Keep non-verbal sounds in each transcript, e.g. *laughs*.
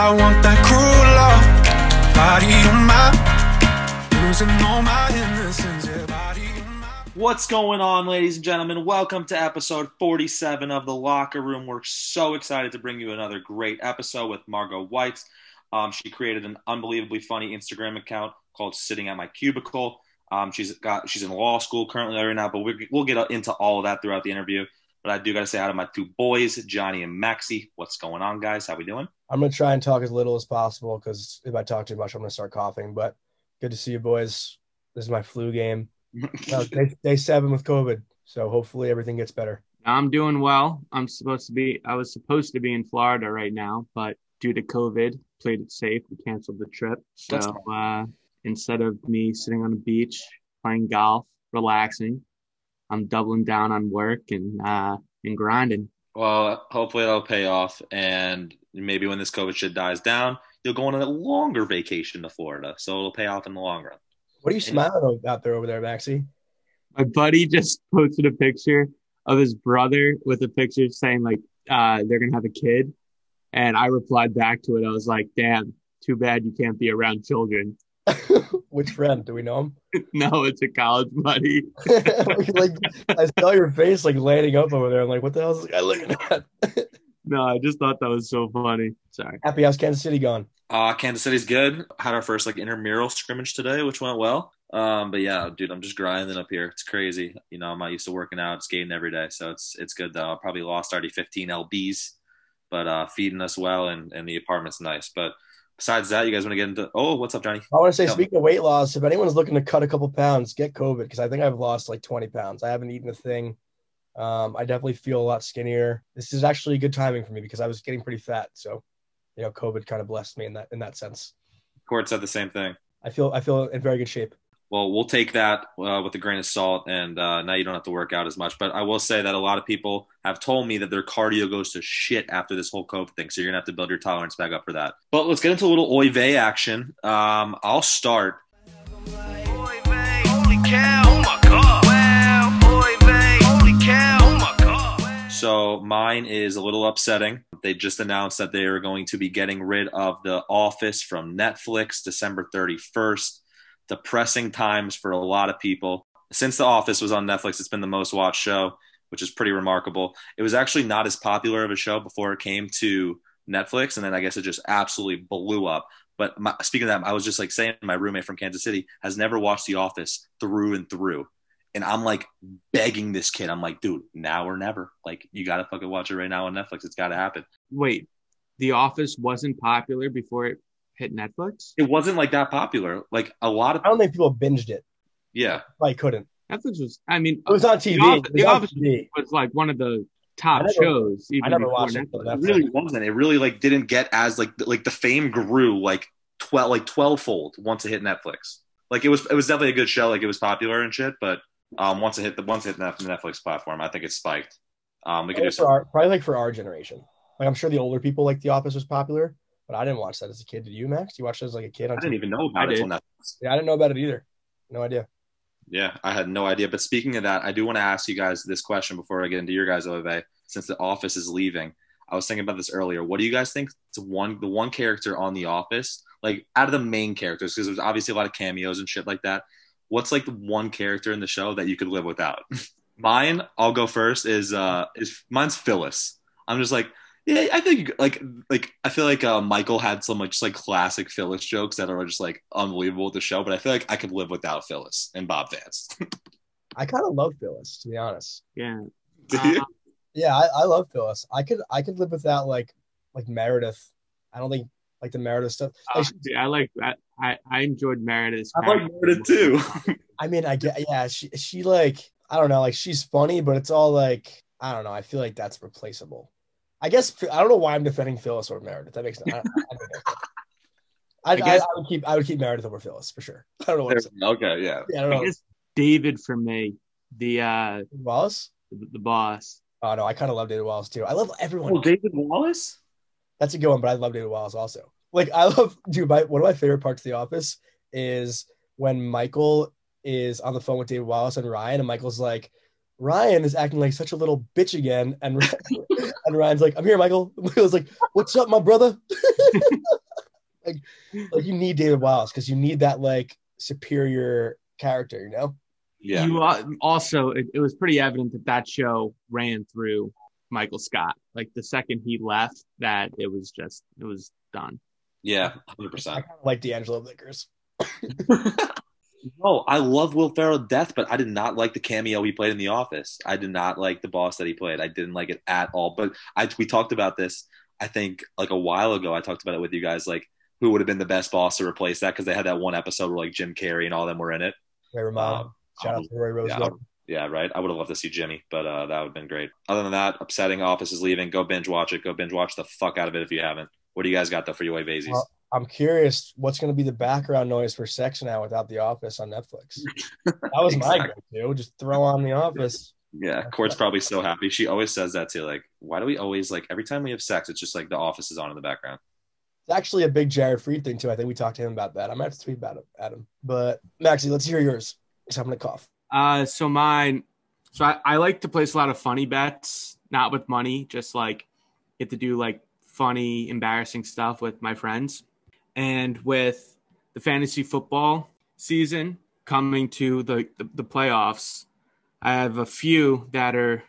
I want that cruel love. Body on my, losing all my innocence. Yeah, body on my. What's going on, ladies and gentlemen? Welcome to episode 47 of The Latke Room. We're so excited to bring you another great episode with Margot Weitz. Um, she created an unbelievably funny Instagram account called Sitting at My Cubicle. Um, she's got she's in law school currently right now, but we we'll get into all of that throughout the interview. But I do got to say hi to my two boys, Johnny and Maxie. What's going on, guys? How we doing? I'm gonna try and talk as little as possible because if I talk too much, I'm gonna start coughing. But good to see you boys. This is my flu game. *laughs* No, day, day seven with COVID, so hopefully everything gets better. I'm doing well. I'm supposed to be I was supposed to be in Florida right now, but due to COVID, played it safe. We canceled the trip. So uh, instead of me sitting on the beach playing golf, relaxing, I'm doubling down on work and uh and grinding. Well, hopefully that'll pay off, and maybe when this COVID shit dies down, you'll go on a longer vacation to Florida, so it'll pay off in the long run. What are you smiling out there over there, Maxie? My buddy just *laughs* posted a picture of his brother with a picture saying like uh they're gonna have a kid. And I replied back to it. I was like, damn, too bad you can't be around children. *laughs* Which friend? Do we know him? *laughs* no, it's a college buddy. *laughs* like I saw your face like lighting up over there. I'm like, what the hell is this guy looking at? No, I just thought that was so funny. Sorry. Happy House Kansas City gone. Uh, Kansas City's good. Had our first like intramural scrimmage today, which went well. Um, but yeah, dude, I'm just grinding up here. It's crazy. You know, I'm not used to working out, skating every day, so it's it's good though. I probably lost already 15 lbs, but uh, feeding us well, and and the apartment's nice. But besides that, you guys want to get into? Oh, what's up, Johnny? I want to say, Tell me. speaking of weight loss, if anyone's looking to cut a couple pounds, get COVID because I think I've lost like 20 pounds. I haven't eaten a thing. Um, I definitely feel a lot skinnier. This is actually good timing for me because I was getting pretty fat. So, you know, COVID kind of blessed me in that in that sense. Court said the same thing. I feel I feel in very good shape. Well, we'll take that uh, with a grain of salt, and uh, now you don't have to work out as much. But I will say that a lot of people have told me that their cardio goes to shit after this whole COVID thing, so you're gonna have to build your tolerance back up for that. But let's get into a little Oy vey action. Um, I'll start. So mine is a little upsetting. They just announced that they are going to be getting rid of The Office from Netflix December 31st. Depressing times for a lot of people. Since The Office was on Netflix, it's been the most watched show, which is pretty remarkable. It was actually not as popular of a show before it came to Netflix, and then I guess it just absolutely blew up. But my, speaking of that, I was just like saying, my roommate from Kansas City has never watched The Office through and through. And I'm like begging this kid. I'm like, dude, now or never. Like, you gotta fucking watch it right now on Netflix. It's gotta happen. Wait, The Office wasn't popular before it hit Netflix? It wasn't like that popular. Like a lot of I don't think people binged it. yeah. I couldn't. Netflix was, I mean, It was on TV. The Office, It was The Office TV. was like one of the top I never- shows. Even I never watched it, Netflix. It that's really wasn't. It really like didn't get as like like the fame grew like twelve like twelve fold once it hit Netflix. Like it was it was definitely a good show. Like it was popular and shit. But um once it hit the once it hit the Netflix platform, I think it spiked. Um, we could do some. for our, probably like for our generation. Like I'm sure the older people like The Office was popular, but I didn't watch that as a kid. Did you, Max? You watched it as like a kid? On I didn't TV? even know about I it did. until Yeah, I didn't know about it either. No idea. Yeah, I had no idea. But speaking of that, I do want to ask you guys this question before I get into your guys' oy vey. Since the Office is leaving, I was thinking about this earlier. What do you guys think? It's one the one character on The Office, like out of the main characters, because there's obviously a lot of cameos and shit like that. What's like the one character in the show that you could live without? *laughs* Mine, I'll go first. Is uh, is mine's Phyllis. I'm just like, yeah, I think like like I feel like uh, Michael had some like just like classic Phyllis jokes that are just like unbelievable with the show, but I feel like I could live without Phyllis and Bob Vance. *laughs* I kind of love Phyllis, to be honest. Yeah. Uh, *laughs* Yeah, I, I love Phyllis. I could I could live without like like Meredith. I don't think like the Meredith stuff. uh, Like, she- dude, I like that. I, I enjoyed Meredith's. I like Meredith too. *laughs* I mean, I get yeah. She she like I don't know. Like she's funny, but it's all like I don't know. I feel like that's replaceable. I guess I don't know why I'm defending Phyllis or Meredith. That makes sense. I, I don't know. I, I, guess- I would keep I would keep Meredith over Phyllis for sure. I don't know what to say. Okay, yeah. Yeah, I don't I know. guess David for me, the uh Wallace? the, the boss. Oh no, I kind of love David Wallace too. I love everyone. Oh, David Wallace? That's a good one, but I love David Wallace also. Like I love, dude. My one of my favorite parts of The Office is when Michael is on the phone with David Wallace and Ryan, and Michael's like, Ryan is acting like such a little bitch again, and *laughs* *laughs* and Ryan's like, I'm here, Michael. *laughs* Michael's like, What's up, my brother? like, like you need David Wallace because you need that like superior character, you know? Yeah. You uh, also, it, it was pretty evident that that show ran through Michael Scott. Like the second he left, that it was just it was done. yeah, 100%. kind of like D'Angelo Vickers. No, I love Will Ferrell death, but I did not like the cameo he played in The Office. I did not like the boss that he played. I didn't like it at all. But I we talked about this. I think like a while ago. I talked about it with you guys. Like who would have been the best boss to replace that? Because they had that one episode where like Jim Carrey and all them were in it. Ray Romano. Um, Shout out to Roy yeah, Roosevelt. would- yeah, right. I would have loved to see Jimmy, but uh, that would have been great. Other than that, upsetting. Office is leaving. Go binge watch it. Go binge watch the fuck out of it if you haven't. What do you guys got though for you, Vazies? Well, I'm curious what's going to be the background noise for sex now without The Office on Netflix. *laughs* That was my Exactly. go-to. Just throw on The Office. Yeah, Court's probably so happy. She always says that too. Like, why do we always like every time we have sex, it's just like the office is on in the background. It's actually a big Jared Freid thing too. I think we talked to him about that. I might have to tweet about it at him. But Maxie, let's hear yours. Because I'm gonna cough. Uh, so mine, so I, I like to place a lot of funny bets, not with money, just like get to do like funny, embarrassing stuff with my friends. And with the fantasy football season coming to the, the, the playoffs, I have a few that are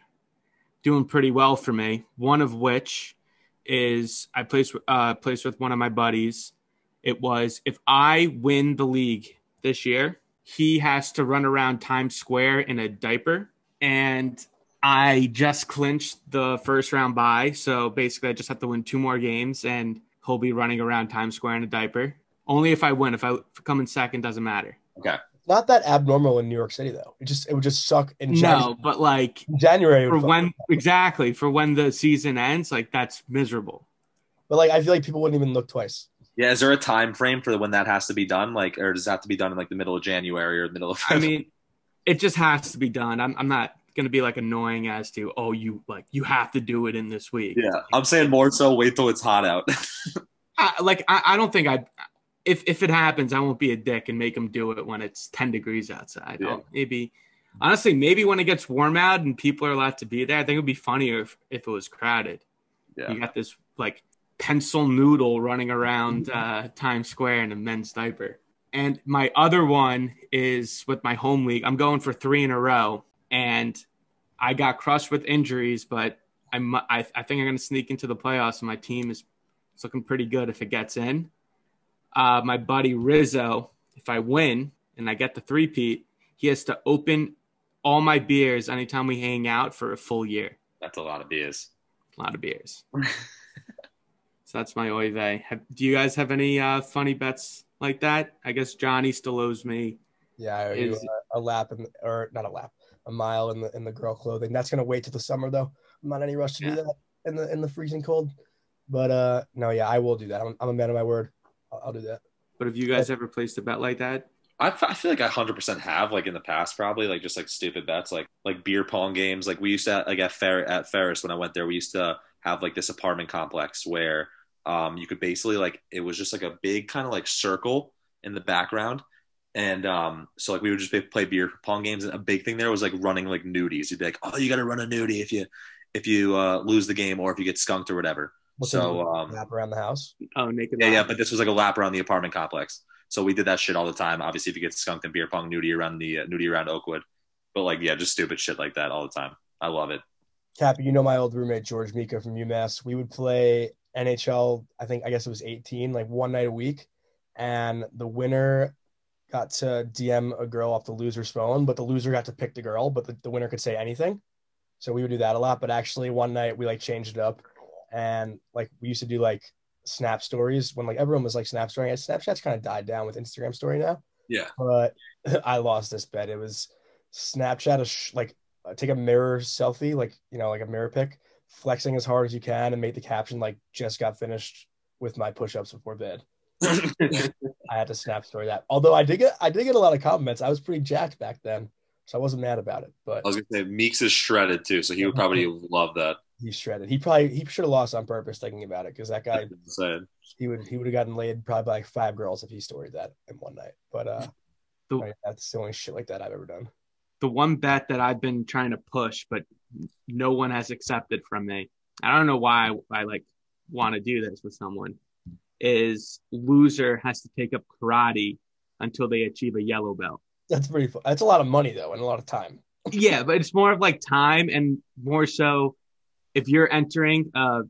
doing pretty well for me. One of which is I placed uh, placed with one of my buddies. It was if I win the league this year, he has to run around Times Square in a diaper. And I just clinched the first round bye. So basically, I just have to win two more games and he'll be running around Times Square in a diaper. Only if I win. If I come in second, doesn't matter. Okay. Not that abnormal in New York City though. It just it would just suck in January. No, but like In January. for would fuck- when exactly for when the season ends, like that's miserable. But like I feel like people wouldn't even look twice. Yeah, is there a time frame for when that has to be done? Like, or does that have to be done in like the middle of January or the middle of? February? I mean, it just has to be done. I'm I'm not gonna be like annoying as to oh you like you have to do it in this week. yeah, I'm saying more so. Wait till it's hot out. *laughs* I, like I, I don't think I if if it happens, I won't be a dick and make them do it when it's 10 degrees outside. Yeah. Maybe honestly, maybe when it gets warm out and people are allowed to be there, I think it would be funnier if, if it was crowded. yeah, You got this like pencil noodle running around uh, Times Square in a men's diaper. And my other one is with my home league. I'm going for three in a row, and I got crushed with injuries, but I'm I, I think I'm going to sneak into the playoffs, and my team is it's looking pretty good if it gets in. Uh, my buddy Rizzo, if I win and I get the three-peat, he has to open all my beers anytime we hang out for a full year. that's a lot of beers. A lot of beers. *laughs* so that's my oy vey. Have, do you guys have any uh, funny bets like that? I guess Johnny still owes me. Yeah, I owe you Is- a, a lap in the, or not a lap, a mile in the in the girl clothing. That's gonna wait till the summer though. I'm not in any rush to Yeah. do that in the in the freezing cold. But uh no, yeah, I will do that. I'm, I'm a man of my word. I'll, I'll do that. But have you guys ever placed a bet like that? I, I feel like I hundred percent have like in the past probably like just like stupid bets like like beer pong games like we used to like at Fer- at Ferris when I went there we used to have like this apartment complex where um you could basically like it was just like a big kind of like circle in the background and um so like we would just play beer pong games and a big thing there was like running like nudies you'd be like oh you got to run a nudie if you if you uh, lose the game or if you get skunked or whatever What's so um lap around the house. Oh, naked. yeah, yeah, but this was like a lap around the apartment complex. So we did that shit all the time. Obviously, if you get skunked in beer pong, nudie around the uh, nudie around Oakwood, but like yeah, just stupid shit like that all the time. I love it. Cappy, you know my old roommate George Mika from UMass. We would play NHL. I think I guess it was 18, like one night a week, and the winner got to DM a girl off the loser's phone, but the loser got to pick the girl, but the, the winner could say anything. So we would do that a lot. But actually, one night we like changed it up, and like we used to do like snap stories when like everyone was like snap story. Snapchat's kind of died down with Instagram story now. Yeah. But *laughs* I lost this bet. It was Snapchat a sh- like uh, take a mirror selfie, like you know, like a mirror pic, flexing as hard as you can, and make the caption like just got finished with my push-ups before bed. *laughs* I had to snap story that. Although I did get I did get a lot of compliments. I was pretty jacked back then, so I wasn't mad about it. But I was gonna say Meeks is shredded too, so he would probably *laughs* love that. he's shredded. He probably he should have lost on purpose thinking about it because that guy he would he would have gotten laid probably by like five girls if he storied that in one night. But uh, *laughs* The- right, that's the only shit like that I've ever done. the one bet that I've been trying to push, but no one has accepted from me. I don't know why I, like want to do this with someone. Is loser has to take up karate until they achieve a yellow belt. That's pretty. Fun. That's a lot of money though, and a lot of time. *laughs* yeah, but it's more of like time and more so if you're entering uh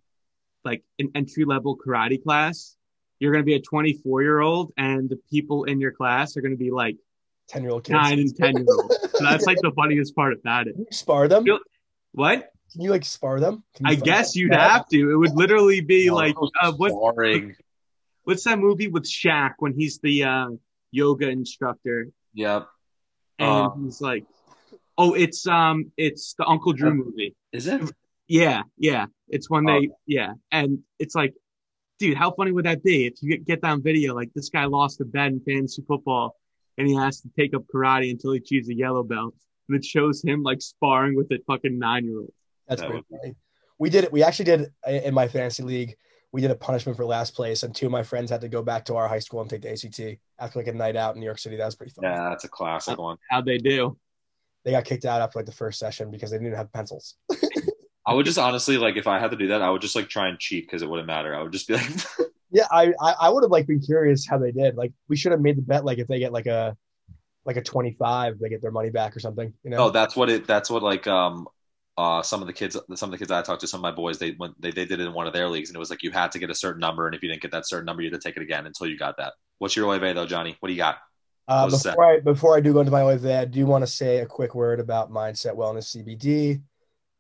like an entry level karate class, you're going to be a 24 year old and the people in your class are going to be like Ten year old kids. nine and 10 year olds. *laughs* So that's like the funniest part about it. You spar them? Feel- What? Can you like spar them? I guess them? you'd have to. It would literally be Oh, like uh, what Boring. What's that movie with Shaq when he's the uh, yoga instructor Yep. and Uh, he's like, oh, it's um, it's the Uncle Drew movie. Is it? Yeah, yeah, it's when they yeah, and it's like, dude, how funny would that be if you get, that down video like this guy lost a bet in fantasy football and he has to take up karate until he achieves a yellow belt, and it shows him like sparring with a fucking nine year old. That's That pretty funny. We did it. We actually did it in my fantasy league. We did a punishment for last place, and two of my friends had to go back to our high school and take the ACT after like a night out in New York City. That was pretty fun. Yeah, that's a classic one. How'd they do? They got kicked out after like the first session because they didn't have pencils. *laughs* I would just honestly like if I had to do that, I would just like try and cheat because it wouldn't matter. I would just be like, *laughs* Yeah, I I, I would have like been curious how they did. Like we should have made the bet like if they get like a like a twenty five, they get their money back or something. You know? oh, that's what it. That's what like um uh some of the kids, some of the kids I talked to, some of my boys, they went they they did it in one of their leagues, and it was like you had to get a certain number, and if you didn't get that certain number, you had to take it again until you got that. What's your oy vey though, Johnny? What do you got? Uh, before I before I do go into my oy vey, I do want to say a quick word about Mindset Wellness CBD.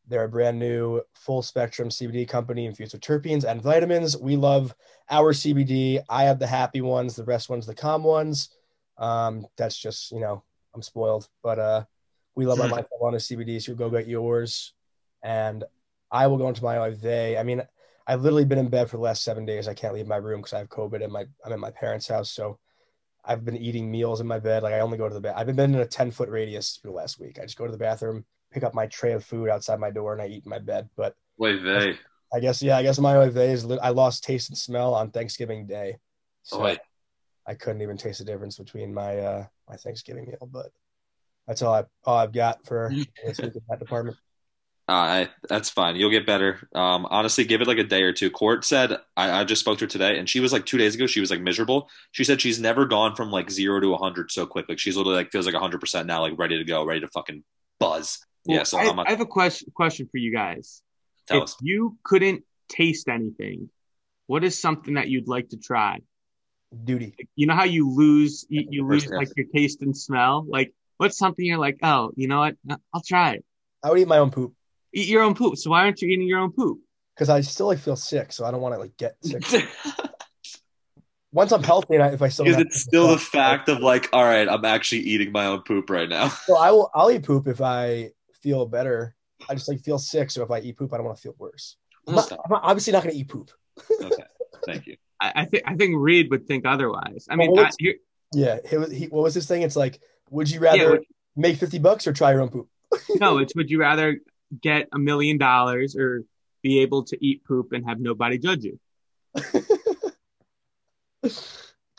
They're a brand new full spectrum CBD company infused with terpenes and vitamins. We love our CBD. I have the happy ones, the rest ones, the calm ones. Um, that's just you know I'm spoiled, but uh, we love our Mindset Wellness CBD. So go get yours, and I will go into my oy vey. I mean, I've literally been in bed for the last seven days. I can't leave my room because I have COVID and my I'm at my parents' house, so. I've been eating meals in my bed. Like I only go to the bed. I've been in a 10 foot radius for the last week. I just go to the bathroom, pick up my tray of food outside my door, and I eat in my bed. But oy vey. I guess, yeah, I guess my oy vey is I lost taste and smell on Thanksgiving Day. So wait. I couldn't even taste the difference between my uh my Thanksgiving meal. But that's all I all I've got for *laughs* this week in that department. Uh, I, that's fine. You'll get better. Um, honestly, give it like a day or two. Court said I, I just spoke to her today, and she was like two days ago. She was like miserable. She said she's never gone from like zero to hundred so quick. Like she's literally like feels like hundred percent now, like ready to go, ready to fucking buzz. yeah. So I, I'm I have a question question for you guys. tell if us. you couldn't taste anything, what is something that you'd like to try? Duty. You know how you lose you, you lose like your taste and smell? Like what's something you're like, oh, you know what? I'll try it. I would eat my own poop Eat your own poop. So why aren't you eating your own poop? because I still like feel sick, so I don't want to like get sick. *laughs* Once I'm healthy, and I, if I still Because don't it's still the fact of like, all right, I'm actually eating my own poop right now. *laughs* So I will. I'll eat poop if I feel better. I just like feel sick, so if I eat poop, I don't want to feel worse. I'm, not, I'm obviously not going to eat poop. *laughs* okay, thank you. I, I think I think Reed would think otherwise. I mean, Well, I, Yeah. He, was- he, what was his thing? It's like, would you rather Yeah, what- make fifty bucks or try your own poop? no, it's would you rather get a million dollars or be able to eat poop and have nobody judge you? *laughs*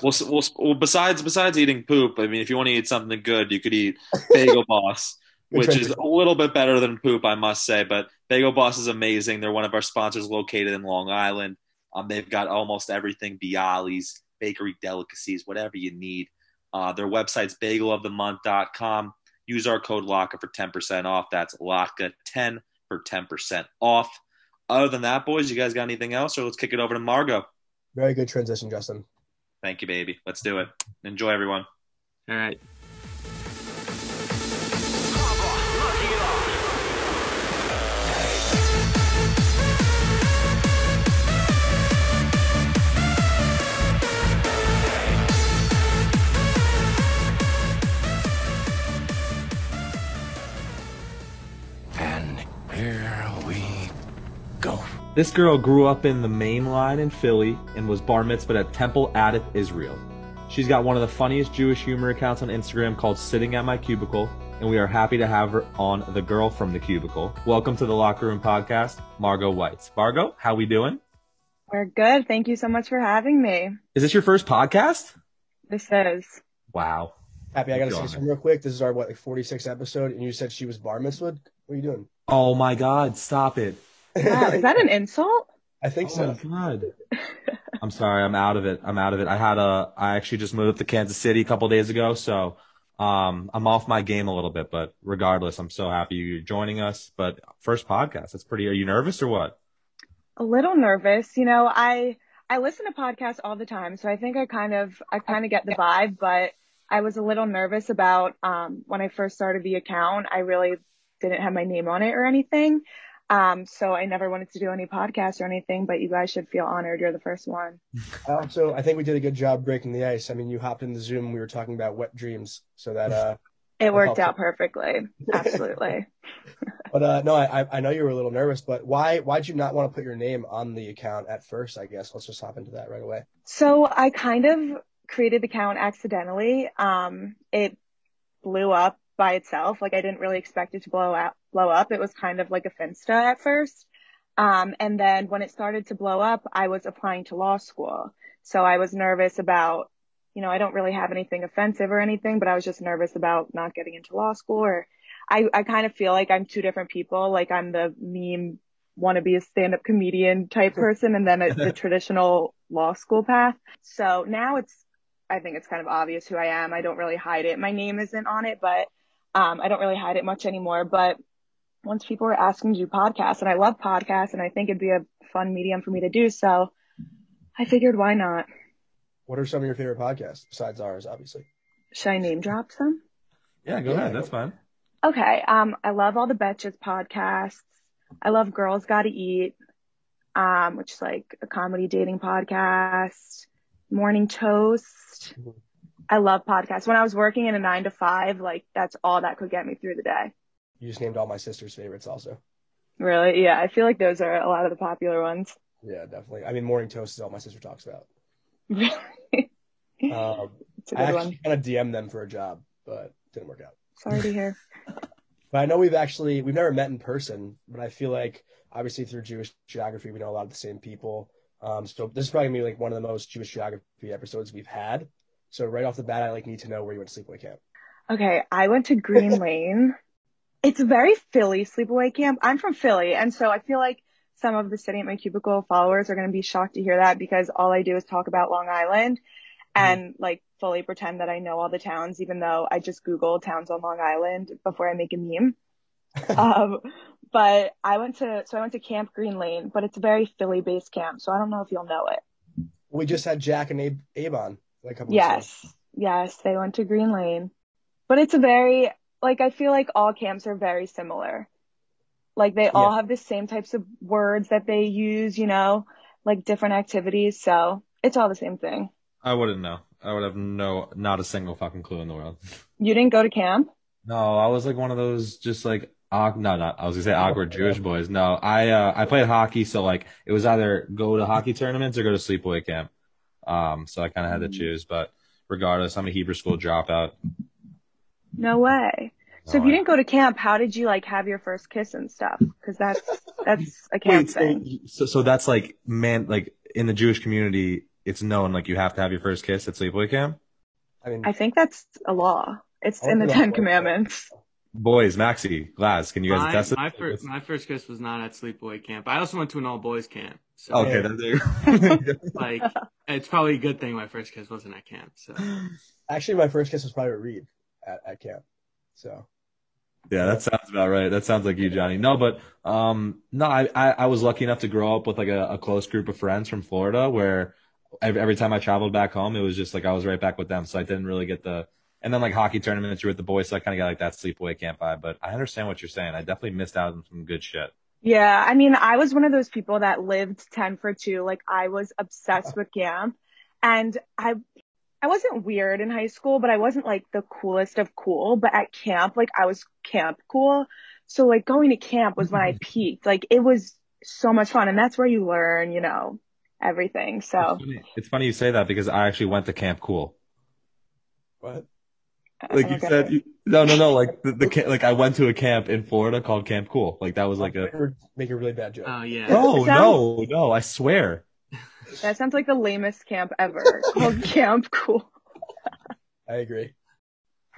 Well, well, well, besides besides eating poop, I mean, if you want to eat something good, you could eat Bagel Boss, *laughs* which is a little bit better than poop, I must say. But Bagel Boss is amazing. They're one of our sponsors, located in Long Island. Um, they've got almost everything: Bialys, bakery delicacies, whatever you need. Uh, their website's bagelofthemonth.com. Use our code LOCKA for 10% off. That's LOCKA10 for 10% off. Other than that, boys, you guys got anything else? Or let's kick it over to Margot. Very good transition, Justin. Thank you, baby. Let's do it. Enjoy, everyone. All right. This girl grew up in the main line in Philly and was bar mitzvahed at Temple Adath, Israel. She's got one of the funniest Jewish humor accounts on Instagram called Sitting at My Cubicle, and we are happy to have her on The Girl from the Cubicle. Welcome to the Latke Room Podcast, Margot Weitz. Margot, how we doing? We're good. Thank you so much for having me. Is this your first podcast? This is. Wow. Happy, I gotta Go say on, something real quick. This is our what, like 46th episode, and you said she was bar mitzvah. What are you doing? Oh my God, stop it. Wow, is that an insult? I think Oh so. my God. *laughs* I'm sorry, I'm out of it. I'm out of it. I had a, I actually just moved up to Kansas City a couple days ago, so um, I'm off my game a little bit, but regardless, I'm so happy you're joining us. But first podcast, that's pretty, are you nervous or what? A little nervous. You know, I I listen to podcasts all the time, so I think I kind of I kind of get the vibe, but I was a little nervous about um when I first started the account. I really didn't have my name on it or anything. Um, so I never wanted to do any podcasts or anything, but you guys should feel honored. You're the first one. I Also, I think we did a good job breaking the ice. I mean, you hopped in the Zoom. We were talking about wet dreams, so that. uh *laughs* It worked out perfectly. Absolutely. *laughs* *laughs* But uh no, I I know you were a little nervous, but why why'd you not want to put your name on the account at first? I guess let's just hop into that right away. So I kind of created the account accidentally. Um, it blew up by itself. Like I didn't really expect it to blow out, blow up. It was kind of like a Finsta at first. Um, and then when it started to blow up, I was applying to law school. So I was nervous about, you know, I don't really have anything offensive or anything, but I was just nervous about not getting into law school or I, I kind of feel like I'm two different people. Like I'm the meme want to be a stand-up comedian type *laughs* person and then a, the *laughs* traditional law school path. So now it's, I think it's kind of obvious who I am. I don't really hide it. My name isn't on it, but um, I don't really hide it much anymore. But once people were asking to do podcasts, and I love podcasts, and I think it'd be a fun medium for me to do, so I figured why not? What are some of your favorite podcasts besides ours, obviously? Should I name drop some? Yeah, go Yeah. ahead. That's fine. Okay. Um, I love all the Betches podcasts. I love Girls Gotta Eat, um, which is like a comedy dating podcast. Morning Toast. Mhm. I love podcasts. When I was working in a nine to five, like that's all that could get me through the day. You just named all my sister's favorites, also. Really? Yeah. I feel like those are a lot of the popular ones. Yeah, definitely. I mean, morning toast is all my sister talks about. *laughs* Really? Um, It's a I good actually one. kind of DM'd them for a job, but didn't work out. Sorry to hear. *laughs* But I know we've actually we've never met in person, but I feel like obviously through Jewish geography we know a lot of the same people. Um, so this is probably gonna be like one of the most Jewish geography episodes we've had. So right off the bat, I like need to know where you went to sleepaway camp. Okay, I went to Green *laughs* Lane. It's a very Philly sleepaway camp. I'm from Philly, and so I feel like some of the Sitting at My Cubicle followers are going to be shocked to hear that because all I do is talk about Long Island and like fully pretend that I know all the towns, even though I just Google towns on Long Island before I make a meme. *laughs* um, but I went to, so I went to Camp Green Lane, but it's a very Philly based camp, so I don't know if you'll know it. We just had Jack and Abe, Abe on like a couple. Yes. Yes, they went to Green Lane. But it's a very, like, I feel like all camps are very similar. Like, they all Yeah. have the same types of words that they use, you know, like different activities. So it's all the same thing. I wouldn't know. I would have no, not a single fucking clue in the world. *laughs* You didn't go to camp? No, I was like one of those just like awk no, not I was gonna say awkward Jewish boys. No, I uh I played hockey, so like it was either go to hockey tournaments or go to sleepaway camp. Um, so I kind of had to choose, but regardless, I'm a Hebrew school dropout. No way. So if you didn't go to camp, how did you like have your first kiss and stuff? Cause that's, that's a camp Wait, thing. so, so so that's like man, like in the Jewish community, it's known like you have to have your first kiss at sleepaway camp. I mean, I think that's a law. It's in the Ten know. Commandments. Boys, Maxi, Glass, can you guys my, attest it? my first my first kiss was not at sleepaway camp. I also went to an all boys camp. So Okay, then there. you like it's probably a good thing my first kiss wasn't at camp. So actually, my first kiss was probably with Reed at, at camp. So Yeah, that sounds about right. That sounds like you, Johnny. No, but um, no, I, I, I was lucky enough to grow up with like a, a close group of friends from Florida where every, every time I traveled back home, it was just like I was right back with them. So I didn't really get the, and then like hockey tournaments, you're with the boys. So I kind of got like that sleepaway camp vibe, but I understand what you're saying. I definitely missed out on some good shit. Yeah, I mean, I was one of those people that lived 10 for 2. Like I was obsessed with camp and I I wasn't weird in high school, but I wasn't like the coolest of cool, but at camp like I was camp cool. So like going to camp was when I *laughs* peaked. Like it was so much fun. And that's where you learn, you know, everything. So It's funny, it's funny you say that because I actually went to Camp Cool. What? *laughs* Like you don't said, you, no, no, no. Like the, the like I went to a camp in Florida called Camp Cool. Like that was like a. make a really bad joke. Oh yeah. No, It no, no. I swear. that sounds like the lamest camp ever *laughs* called Camp Cool. I agree.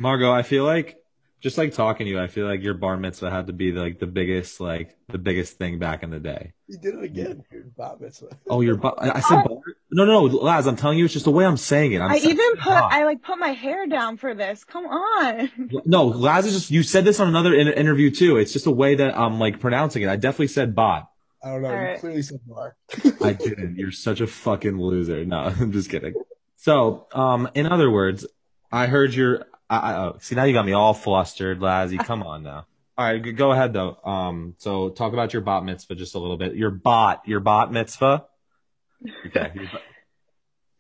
Margot, I feel like just like talking to you, I feel like your bar mitzvah had to be like the biggest, like the biggest thing back in the day. You did it again, dude. Bat mitzvah. Oh, your bar. I I said oh. bar. No, no, no, Laz. I'm telling you, it's just the way I'm saying it. I'm I saying even put, bar. I like put my hair down for this. Come on. No, Laz is just. You said this on another in- interview too. It's just a way that I'm like pronouncing it. I definitely said bot. I don't know. All you right. clearly said bar. I didn't. You're such a fucking loser. No, *laughs* I'm just kidding. So, um, in other words, I heard your. I, I, oh, see, now you got me all flustered, Lazzy. Come on now. All right, go ahead though. Um, so talk about your bot mitzvah just a little bit. Your bot, your bot mitzvah. Okay.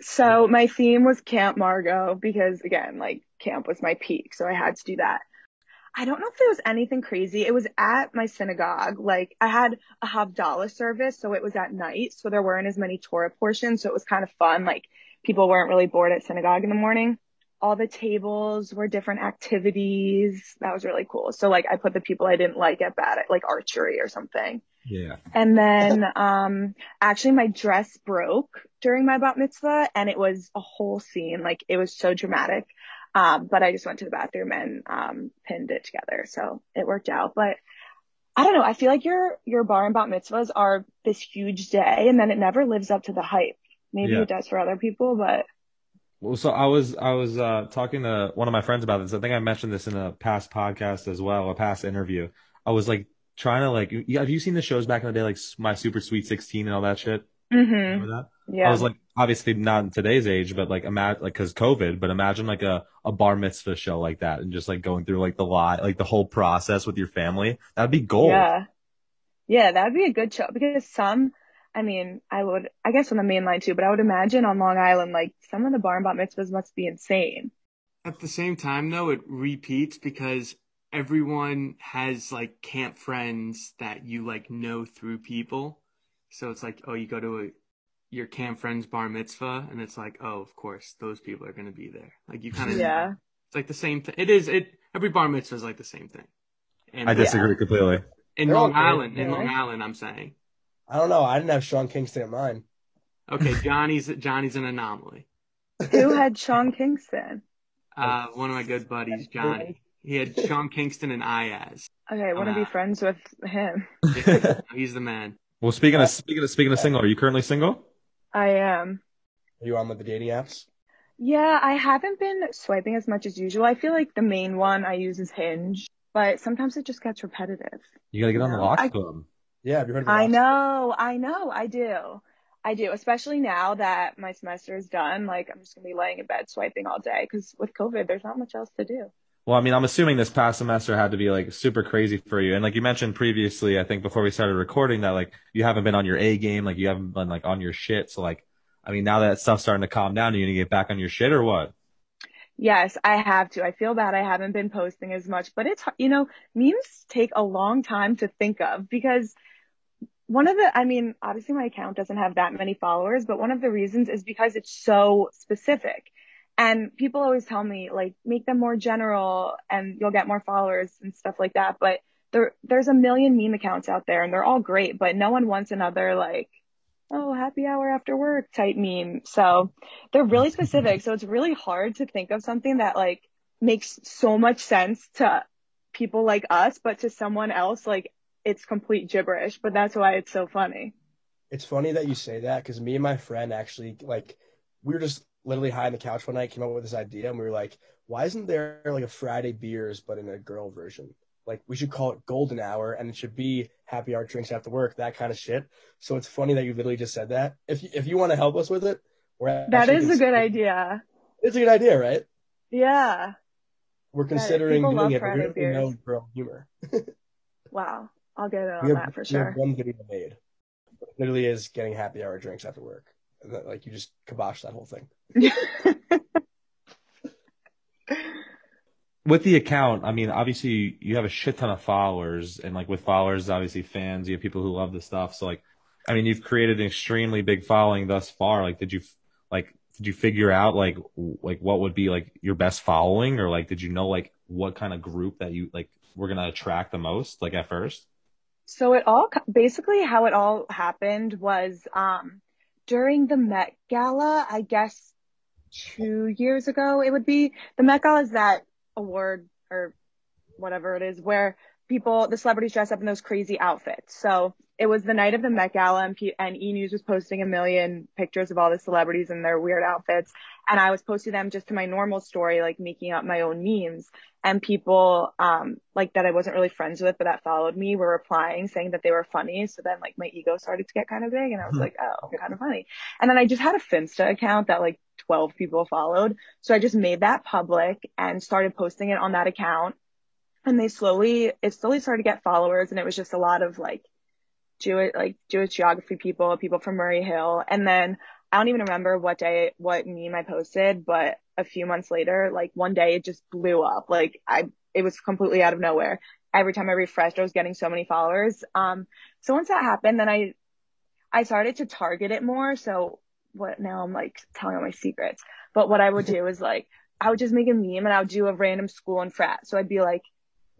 So my theme was Camp Margot because again, like camp was my peak. So I had to do that. I don't know if it was anything crazy. It was at my synagogue. Like I had a Havdalah service, so it was at night. So there weren't as many Torah portions. So it was kind of fun. Like people weren't really bored at synagogue in the morning. All the tables were different activities. That was really cool. So like I put the people I didn't like at bad at like archery or something. Yeah. And then, um, actually my dress broke during my bat mitzvah and it was a whole scene. Like it was so dramatic. Um, but I just went to the bathroom and, um, pinned it together. So it worked out. But I don't know. I feel like your, your bar and bat mitzvahs are this huge day and then it never lives up to the hype. Maybe Yeah. it does for other people, but Well, so I was I was uh, talking to one of my friends about this. I think I mentioned this in a past podcast as well, a past interview. I was like trying to like, have you seen the shows back in the day, like My Super Sweet Sixteen and all that shit? hmm Remember that? yeah. I was like, obviously not in today's age, but like imagine like because COVID, but imagine like a a bar mitzvah show like that and just like going through like the lot, like the whole process with your family. That'd be gold. Yeah. Yeah, that would be a good show because some, I mean, I would, I guess on the main line too, but I would imagine on Long Island, like some of the bar and bat mitzvahs must be insane. At the same time, though, it repeats because everyone has like camp friends that you like know through people. So it's like, oh, you go to a your camp friend's bar mitzvah, and it's like, oh, of course, those people are gonna be there. Like you kind of, Yeah. it's like the same thing. It is. It every bar mitzvah is like the same thing. And I disagree completely. in They're Long great, Island, in yeah. Long Island, I'm saying. I don't know. I didn't have Sean Kingston at mine. Okay, *laughs* Johnny's Johnny's an anomaly. *laughs* Who had Sean Kingston? Uh, one of my good buddies, Johnny. He had Sean Kingston and Iyaz. Okay, I want to be Uh, friends with him. Yeah, he's the man. Well, speaking of speaking of speaking of single, are you currently single? I am. Are you on with the dating apps? Yeah, I haven't been swiping as much as usual. I feel like the main one I use is Hinge, but sometimes it just gets repetitive. You gotta get on the No, lock I- club. Yeah, have you heard of the I Lost? know, I know, I do. I do, especially now that my semester is done. Like, I'm just gonna be laying in bed swiping all day because with COVID, there's not much else to do. Well, I mean, I'm assuming this past semester had to be like super crazy for you. And like you mentioned previously, I think before we started recording that like you haven't been on your A game, like you haven't been like on your shit. So like, I mean, now that stuff's starting to calm down, are you gonna get back on your shit or what? Yes, I have to. I feel bad I haven't been posting as much, but it's, you know, memes take a long time to think of because one of the, I mean, obviously my account doesn't have that many followers, but one of the reasons is because it's so specific. And people always tell me like, make them more general and you'll get more followers and stuff like that. But there, there's a million meme accounts out there and they're all great, but no one wants another like, oh, happy hour after work type meme. So they're really specific. So it's really hard to think of something that like makes so much sense to people like us, but to someone else, like it's complete gibberish. But that's why it's so funny. It's funny that you say that because me and my friend actually like we were just literally high on the couch one night, came up with this idea, and we were like, why isn't there like a Friday beers but in a girl version? Like we should call it Golden Hour, and it should be happy hour drinks after work, that kind of shit. So it's funny that you literally just said that. If you, if you want to help us with it, we're That is a good idea. It's a good idea, right? Yeah. We're considering people doing it. Friday We don't know girl humor. *laughs* Wow. I'll get it on have, that for we have sure. one video made. It literally is getting happy hour drinks after work. And that, like you just kibosh that whole thing. *laughs* with the account, I mean, obviously you have a shit ton of followers, and like with followers, obviously fans, you have people who love the stuff. So like, I mean, you've created an extremely big following thus far. Like, did you like did you figure out like like what would be like your best following, or like did you know like what kind of group that you like were gonna attract the most like at first? So it all basically how it all happened was um during the Met Gala, I guess two years ago it would be. The Met Gala is that award or whatever it is where people, the celebrities dress up in those crazy outfits. So it was the night of the Met Gala and, P- and E News was posting a million pictures of all the celebrities in their weird outfits. And I was posting them just to my normal story, like making up my own memes. And people, um, like that I wasn't really friends with, but that followed me were replying saying that they were funny. So then like my ego started to get kind of big and I was like, oh, kind of funny. And then I just had a Finsta account that like 12 people followed. So I just made that public and started posting it on that account. And they slowly, it slowly started to get followers and it was just a lot of like Jewish, like Jewish geography people, people from Murray Hill. And then I don't even remember what day, what meme I posted, but a few months later, like one day it just blew up. Like I, it was completely out of nowhere. Every time I refreshed, I was getting so many followers. Um, so once that happened, then I, I started to target it more. So what now I'm like telling all my secrets, but what I would do is like, I would just make a meme and I would do a random school and frat. So I'd be like,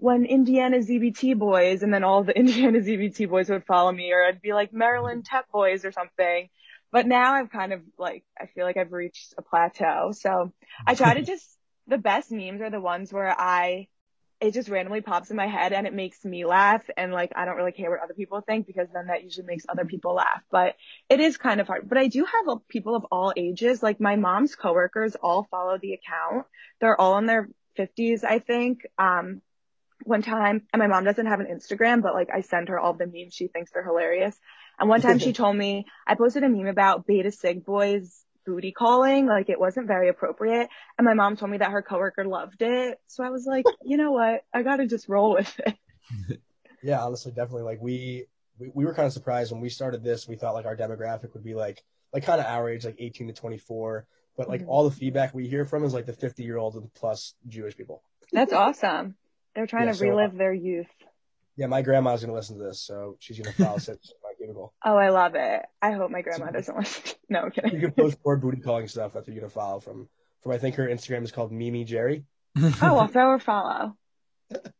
when Indiana ZBT boys, and then all the *laughs* Indiana ZBT boys would follow me, or I'd be like Maryland Tech boys or something. But now I've kind of like, I feel like I've reached a plateau. So *laughs* I try to just, the best memes are the ones where I, it just randomly pops in my head and it makes me laugh. And like, I don't really care what other people think because then that usually makes other people laugh. But it is kind of hard. But I do have people of all ages. Like my mom's coworkers all follow the account. They're all in their 50s, I think. Um, one time, and my mom doesn't have an Instagram, but like I send her all the memes she thinks they're hilarious. And one time she *laughs* told me, I posted a meme about beta sig boys booty calling, like it wasn't very appropriate. And my mom told me that her coworker loved it. So I was like, you know what? I gotta just roll with it. *laughs* Yeah, honestly, definitely. Like we, we, we were kind of surprised when we started this. We thought like our demographic would be like, like kind of our age, like 18 to 24. But like Mhm. all the feedback we hear from is like the 50 year old and plus Jewish people. That's awesome. They're trying Yeah, to so, uh, relive their youth. Yeah, my grandma's gonna listen to this, so she's gonna follow such my cubicle. *laughs* Oh, I love it. I hope my grandma doesn't listen. *laughs* No, I'm You can post more booty calling stuff. That's what you're gonna follow from. From I think her Instagram is called Mimi Jerry. Oh, I'll *laughs* throw her follow.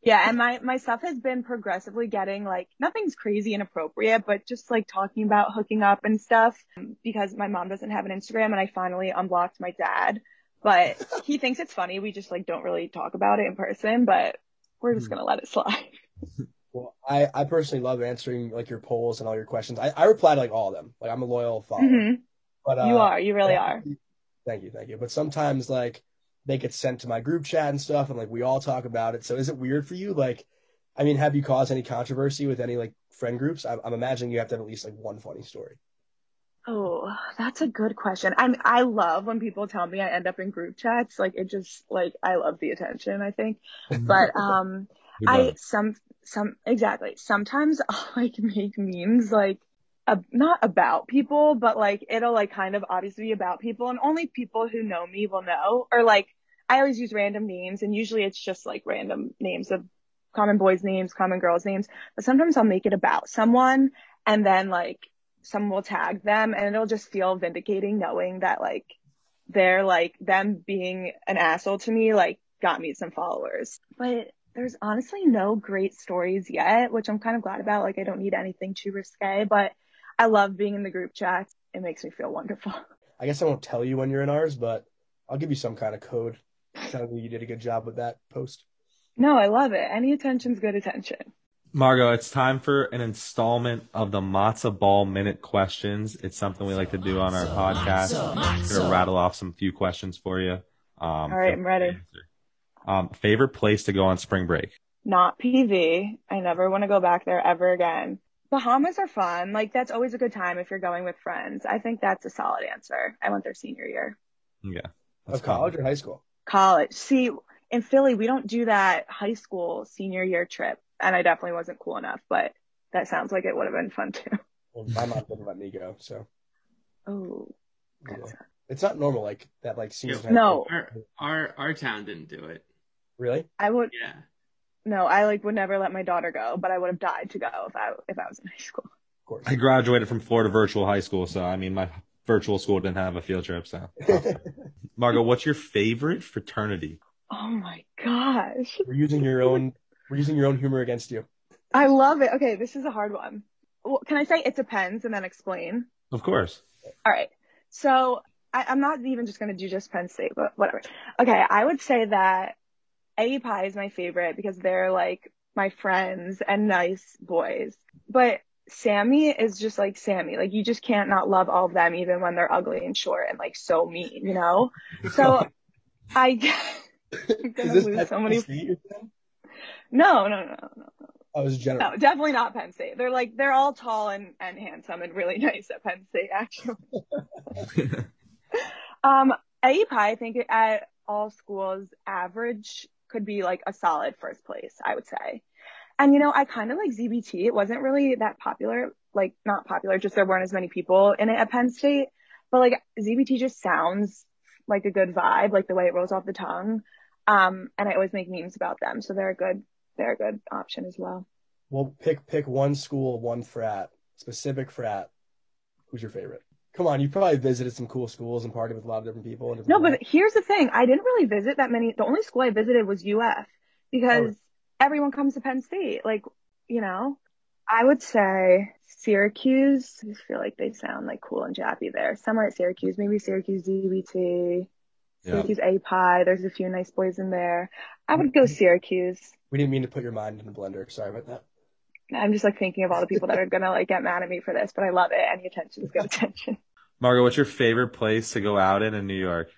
Yeah, and my my stuff has been progressively getting like nothing's crazy inappropriate, but just like talking about hooking up and stuff um, because my mom doesn't have an Instagram and I finally unblocked my dad. But he thinks it's funny. We just like don't really talk about it in person, but we're just gonna let it slide. *laughs* Well, I, I personally love answering like your polls and all your questions. I, I reply to like all of them. Like I'm a loyal follower. hmm But uh, You are, you really yeah, are. Thank you, thank you. But sometimes like they get sent to my group chat and stuff, and like we all talk about it. So is it weird for you? Like, I mean, have you caused any controversy with any like friend groups? I'm, I'm imagining you have to have at least like one funny story. Oh, that's a good question. I'm I love when people tell me I end up in group chats. Like it just like I love the attention, I think. But *laughs* um I some some exactly. Sometimes *laughs* I'll like make memes like uh, not about people, but like it'll like kind of obviously be about people and only people who know me will know. Or like I always use random names and usually it's just like random names of common boys names, common girls names. But sometimes I'll make it about someone and then like someone will tag them and it'll just feel vindicating knowing that like they're like them being an asshole to me like got me some followers. But there's honestly no great stories yet, which I'm kind of glad about. Like I don't need anything too risque, but I love being in the group chats. It makes me feel wonderful. *laughs* I guess I won't tell you when you're in ours, but I'll give you some kind of code telling you you did a good job with that post. No, I love it. Any attention's good attention. Margot, it's time for an installment of the Matzo Ball Minute questions. It's something we like to do on our podcast. I'm gonna rattle off some few questions for you. Um, All right, I'm ready. Um, favorite place to go on spring break? Not PV. I never want to go back there ever again. Bahamas are fun. Like that's always a good time if you're going with friends. I think that's a solid answer. I went there senior year. Yeah. Of college or high school? College. See, in Philly, we don't do that high school senior year trip. And I definitely wasn't cool enough, but that sounds like it would have been fun too. Well, my mom didn't let me go, so Oh, yeah. it's not normal like that. Like seniors. Yeah. No. Our, our our town didn't do it. Really? I would Yeah. no, I like would never let my daughter go, but I would have died to go if I if I was in high school. Of course. I graduated from Florida Virtual High School, so I mean, my virtual school didn't have a field trip. So, *laughs* Margot, what's your favorite fraternity? Oh my gosh. we're using your own. We're using your own humor against you. I love it. Okay, this is a hard one. Well, can I say it depends and then explain? Of course. All right. So I, I'm not even just going to do just Penn State, but whatever. Okay. I would say that A Pi is my favorite because they're like my friends and nice boys. But Sammy is just like Sammy. Like you just can't not love all of them even when they're ugly and short and like so mean, you know? So *laughs* I, *laughs* I'm gonna Is this lose so many. State? No, no, no, no. I was general. No, definitely not Penn State. They're like they're all tall and, and handsome and really *laughs* nice at Penn State actually. *laughs* Um, I think at all schools, average could be like a solid first place, I would say. And you know, I kind of like ZBT. It wasn't really that popular, like not popular, just there weren't as many people in it at Penn State. But like ZBT just sounds like a good vibe, like the way it rolls off the tongue. Um, and I always make memes about them, so they're a good, they're a good option as well. Well, pick pick one school, one frat, specific frat. Who's your favorite? Come on, you probably visited some cool schools and partied with a lot of different people. and No, different but here's the thing. I didn't really visit that many. The only school I visited was UF because oh. everyone comes to Penn State. Like, you know, I would say Syracuse. I just feel like they sound like cool and jappy there. Somewhere at Syracuse, maybe Syracuse ZBT, Yeah. Syracuse API. There's a few nice boys in there. I would go Syracuse. we didn't mean to put your mind in a blender. Sorry about that. I'm just like thinking of all the people that are gonna like get mad at me for this, but I love it. Any attention is good *laughs* attention. Margot, what's your favorite place to go out in in New York?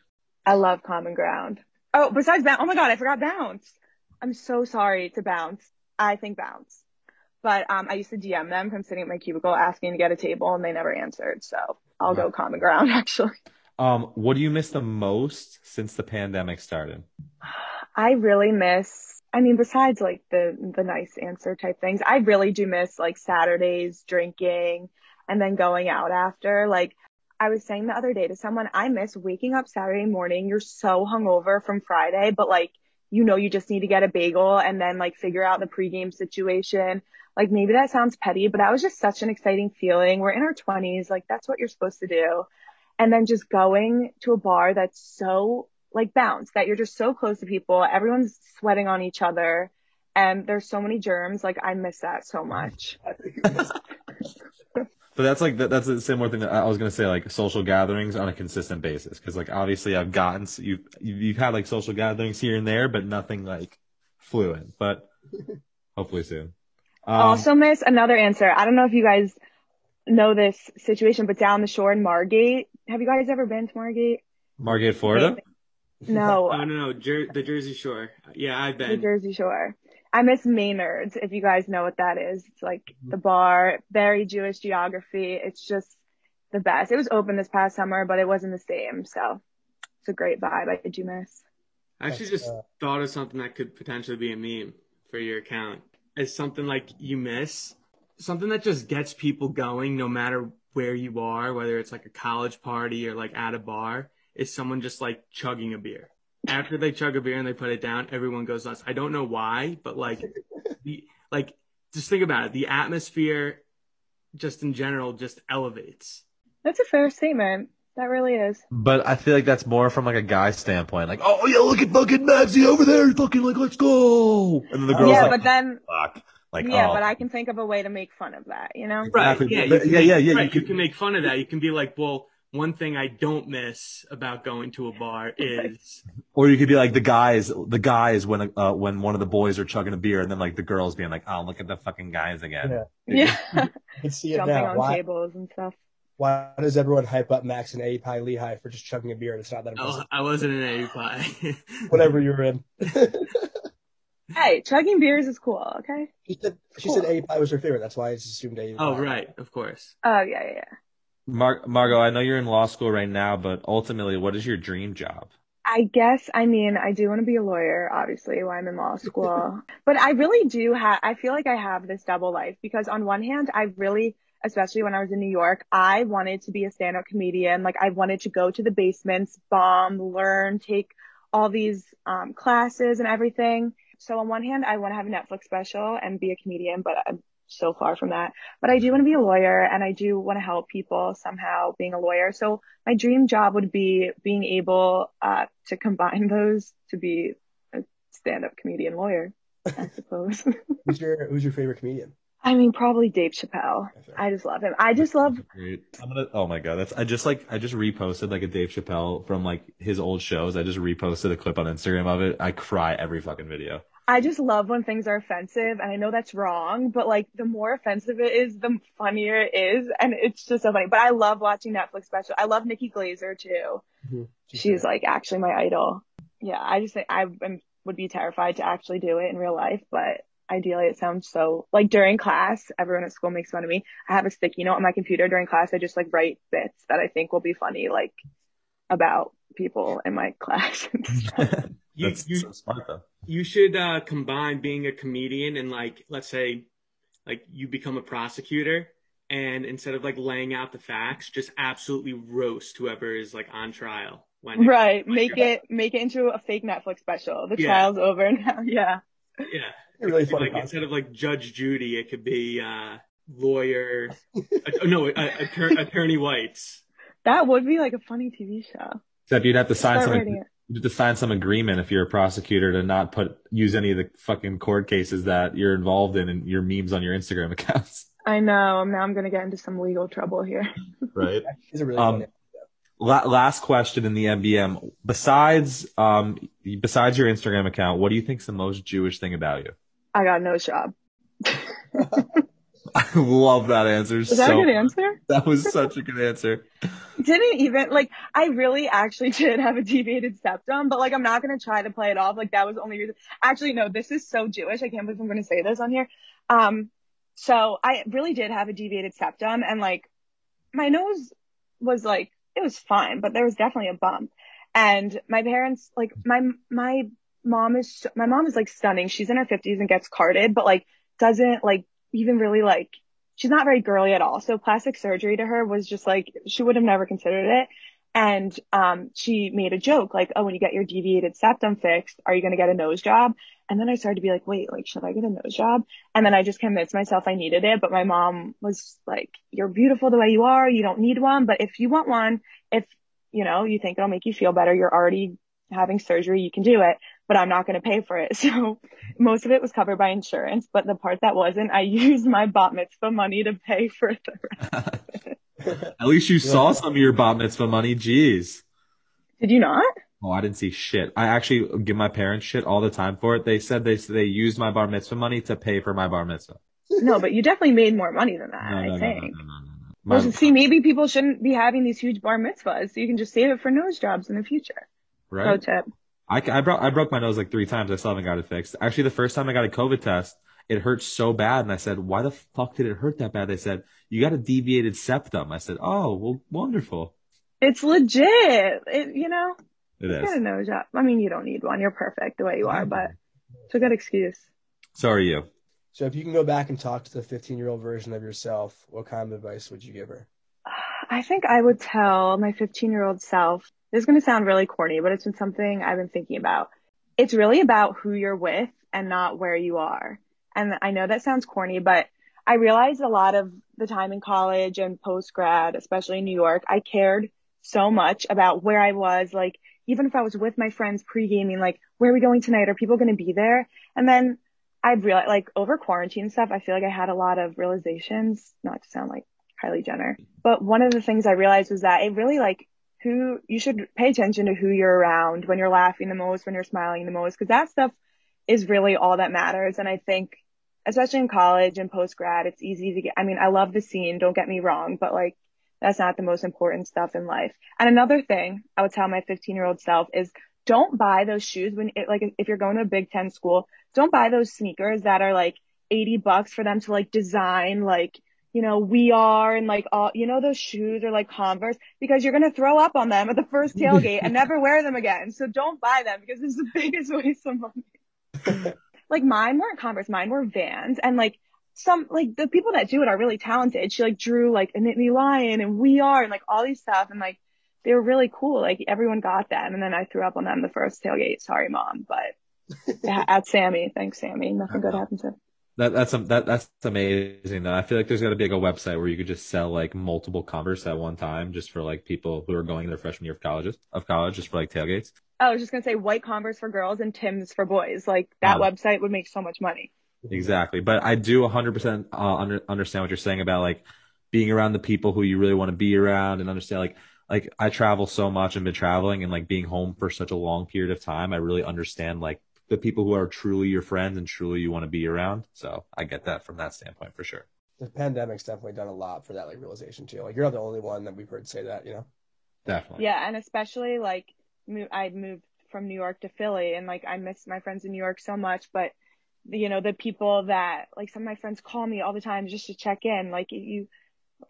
I love Common Ground. Oh, besides Bounce. Oh my God, I forgot Bounce. I'm so sorry to Bounce. I think Bounce. But um, I used to DM them from sitting at my cubicle asking to get a table and they never answered. So I'll go Common Ground *laughs* actually. Um, what do you miss the most since the pandemic started? I really miss, I mean, besides like the, the nice answer type things, I really do miss like Saturdays drinking and then going out after. Like I was saying the other day to someone, I miss waking up Saturday morning. You're so hungover from Friday, but like, you know, you just need to get a bagel and then like figure out the pregame situation. Like maybe that sounds petty, but that was just such an exciting feeling. We're in our twenties. Like that's what you're supposed to do. And then just going to a bar that's so like bounce that you're just so close to people. Everyone's sweating on each other and there's so many germs. Like I miss that so much. *laughs* But that's like that, that's a similar thing that I was gonna say, like social gatherings on a consistent basis. Because like obviously I've gotten you've you've you've had like social gatherings here and there, but nothing like fluent. But *laughs* hopefully soon. Um, also miss another answer. I don't know if you guys know this situation, but down the shore in Margate, have you guys ever been to Margate? Margate, Florida. No, *laughs* Oh no, no, Jer- the Jersey Shore. Yeah, I've been. the. Jersey Shore. I miss Maynard's, if you guys know what that is. It's like the bar, very Jewish geography. It's just the best. It was open this past summer, but it wasn't the same. So it's a great vibe. I do miss. I actually That's, just uh, thought of something that could potentially be a meme for your account. It's something like you miss, something that just gets people going no matter where you are, whether it's like a college party or like at a bar, is someone just like chugging a beer. After they chug a beer and they put it down, everyone goes nuts. I don't know why, but like *laughs* the like just think about it. The atmosphere just in general just elevates. That's a fair statement. That really is. But I feel like that's more from like a guy standpoint. Like, oh yeah, look at fucking Maxie over there, fucking like, let's go. And then the girl's yeah, like, but then, fuck. Like, yeah, oh. but I can think of a way to make fun of that, you know? Right. Exactly. Yeah, But- you can yeah, make, yeah, yeah, right, you you, can- can make fun of that. You can be like, well, one thing I don't miss about going to a bar *laughs* is Or you could be like the guys, the guys when uh, when one of the boys are chugging a beer, and then like the girls being like, "Oh, look at the fucking guys again." Yeah. Yeah. *laughs* I can see it Jumping now. on Why, tables and stuff. why does everyone hype up Max and A Pi Lehigh for just chugging a beer and it's not that oh, impressive? I wasn't in A Pi. Whatever you're in. *laughs* Hey, chugging beers is cool, okay? she said, she Cool. said A Pi was her favorite. That's why I just assumed A. oh, right, of course. Oh, yeah, yeah, yeah. Mar- Margot, I know you're in law school right now, but ultimately, what is your dream job? I guess, I mean, I do want to be a lawyer, obviously, while I'm in law school. *laughs* but I really do have, I feel like I have this double life because on one hand, I really, especially when I was in New York, I wanted to be a stand-up comedian. Like I wanted to go to the basements, bomb, learn, take all these um, classes and everything. So on one hand, I want to have a Netflix special and be a comedian, but I'm so far from that. But I do want to be a lawyer and I do want to help people somehow being a lawyer. So my dream job would be being able uh, to combine *laughs* those to be a stand-up comedian lawyer, I *laughs* suppose. Who's your Who's your favorite comedian? I mean, probably Dave Chappelle. I just love him. I just love Great. I'm gonna. Oh my god, that's. I just like. I just reposted like a Dave Chappelle from like his old shows. I just reposted a clip on Instagram of it. I cry every fucking video. I just love when things are offensive and I know that's wrong, but like the more offensive it is, the funnier it is. And it's just so funny. But I love watching Netflix special. I love Nikki Glazer too. Mhm. She's like actually my idol. Yeah. I just think I am- would be terrified to actually do it in real life, but ideally it sounds so like during class, everyone at school makes fun of me. I have a sticky note on my computer during class. I just like write bits that I think will be funny, like about people in my *laughs* class and stuff. *laughs* You, That's you, so smart though. you should uh, combine being a comedian and like let's say like you become a prosecutor and instead of like laying out the facts just absolutely roast whoever is like on trial when Right. Make it make it into a fake Netflix special. The Yeah. trial's over now. *laughs* Yeah. yeah really It could be, funny like concept. instead of like judge judy it could be uh lawyer uh, no uh, attorney Weitz That would be like a funny TV show. Except you'd have to sign Start some. Writing it. You'd have to sign some agreement if you're a prosecutor to not put use any of the fucking court cases that you're involved in and your memes on your Instagram *laughs* accounts. I know. Now I'm gonna get into some legal trouble here. *laughs* Right. He's a really Um. La- last question in the MBM. Besides, um, besides your Instagram account, what do you think's the most Jewish thing about you? I got no job. *laughs* *laughs* I love that answer. Is that so a good answer? *laughs* That was such a good answer. Didn't even like I really actually *laughs* did have a deviated septum, but like I'm not gonna try to play it off like that was the only reason. Actually, no, this is so Jewish. I can't believe I'm gonna say this on here. Um, so I really did have a deviated septum, and like my nose was like it was fine, but there was definitely a bump. And my parents, like my my mom is my mom is like stunning. She's in her 50s and gets carded, but like doesn't like even really like she's not very girly at all. So plastic surgery to her was just like she would have never considered it. And um she made a joke like, "Oh, when you get your deviated septum fixed, are you going to get a nose job?" And then I started to be like, "Wait, like should I get a nose job?" And then I just convinced myself I needed it, but my mom was like, "You're beautiful the way you are. You don't need one, but if you want one, if you know, you think it'll make you feel better, you're already having surgery, you can do it, but I'm not going to pay for it." *laughs* So most of it was covered by insurance, but the part that wasn't, I *laughs* used my bat mitzvah money to pay for the rest. *laughs* At least you saw some of your bat mitzvah money. Jeez. Did you not? Oh, I didn't see shit. I actually give my parents shit all the time for it. They said they they used my bar mitzvah money to pay for my bar mitzvah. No, but you definitely made more money than that, No, no, I no, no, think. no, no, no, no. My- Well, see, maybe people shouldn't be having these huge bar mitzvahs, so you can just save it for nose jobs in the future. Pro tip. I, I broke I broke my nose like three times. I still haven't got it fixed. Actually, the first time I got a COVID test, it hurt so bad, and I said, "Why the fuck did it hurt that bad?" They said, "You got a deviated septum." I said, "Oh, well, wonderful." It's legit. It, you know, It get a nose job. I mean, you don't need one. You're perfect the way you are, but it's a good excuse. So are you? So if you can go back and talk to the 15 year old version of yourself, what kind of advice would you give her? I think I would tell my 15 year old self, this is going to sound really corny, but it's been something I've been thinking about. It's really about who you're with and not where you are. And I know that sounds corny, but I realized a lot of the time in college and post grad, especially in New York, I cared so much about where I was. Like, even if I was with my friends pre-gaming, like, where are we going tonight? Are people going to be there? And then I've realized, like, over quarantine stuff, I feel like I had a lot of realizations, not to sound like Kylie Jenner. But one of the things I realized was that it really like who you should pay attention to who you're around when you're laughing the most, when you're smiling the most, because that stuff is really all that matters. And I think, especially in college and post grad, it's easy to get, I mean, I love the scene, don't get me wrong, but like that's not the most important stuff in life. And another thing I would tell my 15 year old self is don't buy those shoes when it, like if you're going to a Big Ten school, don't buy those sneakers that are like 80 bucks for them to like design like you know, we are and like all, you know, those shoes are like Converse because you're going to throw up on them at the first tailgate and never wear them again. So don't buy them because it's the *laughs* biggest waste of money. *laughs* like mine weren't Converse, mine were Vans and like some, like the people that do it are really talented. She like drew like a Nittany Lion and we are and like all these stuff and like they were really cool. Like everyone got them, and then I threw up on them the first tailgate. Sorry, mom, but *laughs* at Sammy, thanks, Sammy. Nothing good happened to. That that's some that that's amazing though. I feel like there's got to be like a website where you could just sell like multiple Converse at one time, just for like people who are going their freshman year of colleges of college, just for like tailgates. I was just gonna say white Converse for girls and Tim's for boys. Like that website would make so much money. Exactly, but I do 100% uh, under, understand what you're saying about like being around the people who you really want to be around and understand like like I travel so much and been traveling and like being home for such a long period of time. I really understand like the people who are truly your friends and truly you want to be around. So I get that from that standpoint for sure. The pandemic's definitely done a lot for that like realization too. Like you're not the only one that we've heard say that, you know. Definitely. Yeah, and especially like I'd moved from New York to Philly, and like I miss my friends in New York so much. But you know, the people that like some of my friends call me all the time just to check in. Like you,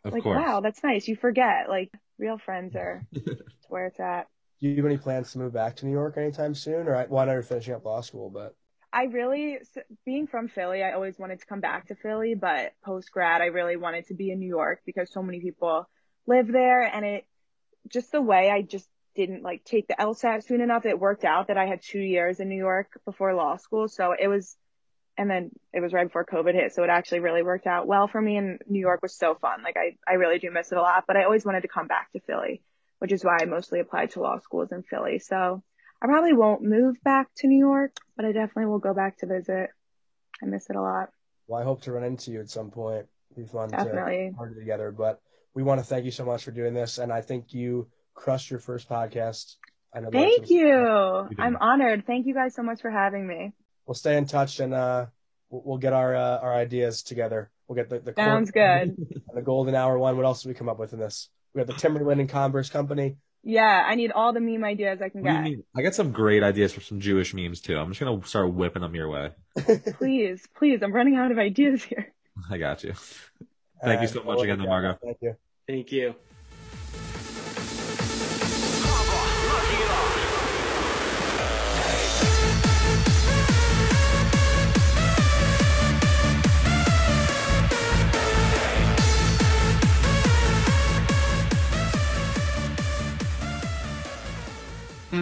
Of like course. wow, that's nice. You forget like real friends are *laughs* where it's at. Do you have any plans to move back to New York anytime soon, or I know you're finishing up law school, but I really, being from Philly, I always wanted to come back to Philly, but post grad, I really wanted to be in New York because so many people live there and it, just the way I just didn't like take the LSAT soon enough, it worked out that I had two years in New York before law school. So it was, and then it was right before COVID hit. So it actually really worked out well for me and New York was so fun. Like I, I really do miss it a lot, but I always wanted to come back to Philly, which is why I mostly applied to law schools in Philly. So I probably won't move back to New York, but I definitely will go back to visit. I miss it a lot. well, I hope to run into you at some point. It'd be fun to Definitely. party together. But we want to thank you so much for doing this, and I think you crushed your first podcast. I know. Thank you. did. I'm honored. Thank you guys so much for having me. We'll stay in touch, and uh, we'll, we'll get our uh, our ideas together. We'll get the the core- Sounds good. *laughs* the golden hour one. What else did we come up with in this? We got the Timberland and Converse Company. Yeah, I need all the meme ideas I can What do get. mean? I got some great ideas for some Jewish memes too. I'm just gonna start whipping them your way. *laughs* Please, please. I'm running out of ideas here. I got you. Thank you so much again, though, Margot. Thank you. Thank you.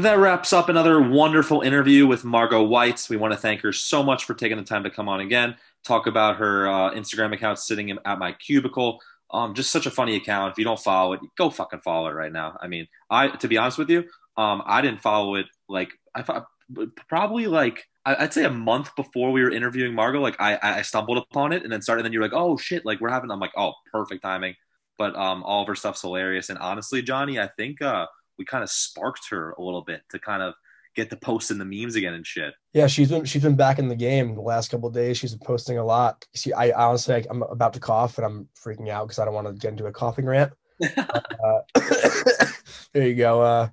That wraps up another wonderful interview with Margot Weitz. We want to thank her so much for taking the time to come on again, talk about her uh, Instagram account sitting at my cubicle. Um, just such a funny account. If you don't follow it, go fucking follow it right now. I mean, I to be honest with you, um, I didn't follow it like I probably like I'd say a month before we were interviewing Margot. Like I I stumbled upon it and then started. And then you're like, oh shit, like we're having. I'm like, oh, perfect timing. But um, all of her stuff's hilarious. And honestly, Johnny, I think uh, we kind of sparked her a little bit to kind of get to posting the memes again and shit. Yeah, she's been she's been back in the game the last couple of days. She's been posting a lot. See, I honestly I, I'm about to cough and I'm freaking out because I don't want to get into a coughing rant. *laughs* Uh, *coughs* *coughs* there you go. Uh,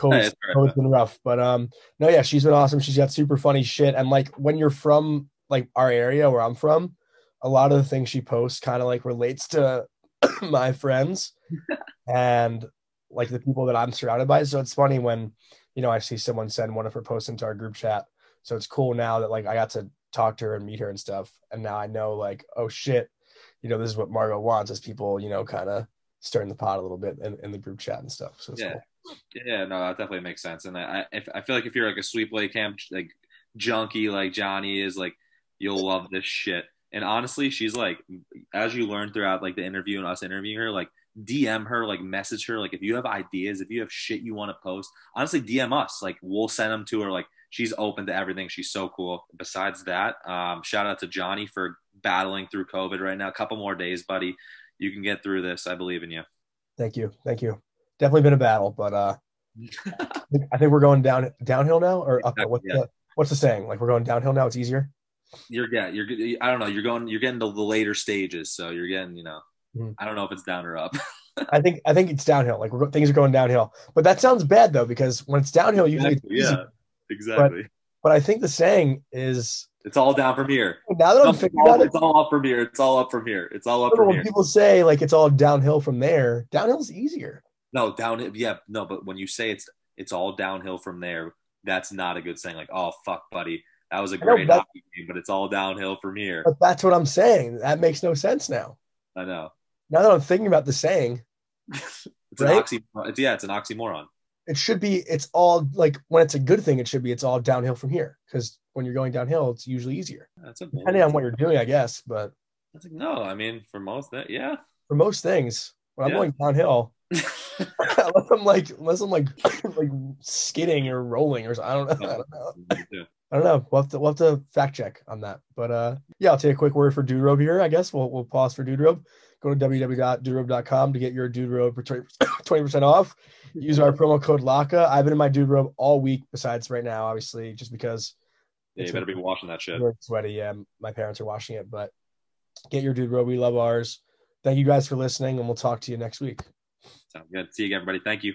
Hey, COVID's, right, COVID's been rough, but um, no, yeah, she's been awesome. She's got super funny shit, and like when you're from like our area where I'm from, a lot of the things she posts kind of like relates to *coughs* my friends *laughs* and like the people that I'm surrounded by. So it's funny when you know I see someone send one of her posts into our group chat. So it's cool now that like I got to talk to her and meet her and stuff, and now I know like oh shit, you know this is what Margot wants is people you know kind of stirring the pot a little bit in, in the group chat and stuff. So it's Yeah. cool. Yeah, no, that definitely makes sense. And I, I, if, I feel like if you're like a sleepaway camp like junkie like Johnny is, like you'll love this shit. And honestly, she's like, as you learn throughout like the interview and us interviewing her, like DM her, like message her, like if you have ideas, if you have shit you want to post, honestly, DM us. Like we'll send them to her. Like she's open to everything. She's so cool. Besides that, um, shout out to Johnny for battling through COVID right now. A couple more days, buddy. You can get through this. I believe in you. Thank you, thank you. Definitely been a battle, but uh, *laughs* I think we're going down downhill now or up. Exactly, What's yeah. the what's the saying? Like we're going downhill now. It's easier. you're yeah you're I don't know you're going you're getting to the later stages so you're getting you know Mhm. I don't know if it's down or up *laughs* I think I think it's downhill. Like we're, things are going downhill, but that sounds bad though because when it's downhill, usually it's easy. yeah exactly But I think the saying is it's all down from here now that I'm it's thinking about all, it, it's all up from here it's all up from here it's all up from when here people say like it's all downhill from there, downhill's easier. no down yeah no but when you say it's it's all downhill from there that's not a good saying like oh fuck buddy that was a great that- hockey game but it's all downhill from here But that's what I'm saying. That makes no sense now. I know Now that I'm thinking about the saying, *laughs* It's an oxymoron. It's, yeah, it's an oxymoron. It should be. It's all like when it's a good thing. It should be. It's all downhill from here because when you're going downhill, it's usually easier. That's a Depending on what you're doing, I guess. But That's like, no, I mean, for most that, yeah. for most things, when I'm Yeah. going downhill, *laughs* *laughs* unless I'm like unless I'm like like skidding or rolling or something, I don't know. I don't know. Yeah. I don't know. We'll have to we'll have to fact check on that. But uh yeah, I'll take a quick word for Dude Robe here. I guess we'll we'll pause for Dude Robe go to www.duderobe.com to get your dude robe for 20% *coughs* off. Use our promo code LATKE. I've been in my dude robe all week, besides right now, obviously, just because. Yeah, you better be washing that shit. Sweaty. Yeah, my parents are washing it, but get your dude robe. We love ours. Thank you guys for listening, and we'll talk to you next week. Sounds good. See you again, everybody. Thank you.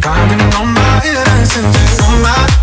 Climbing on my innocence, on my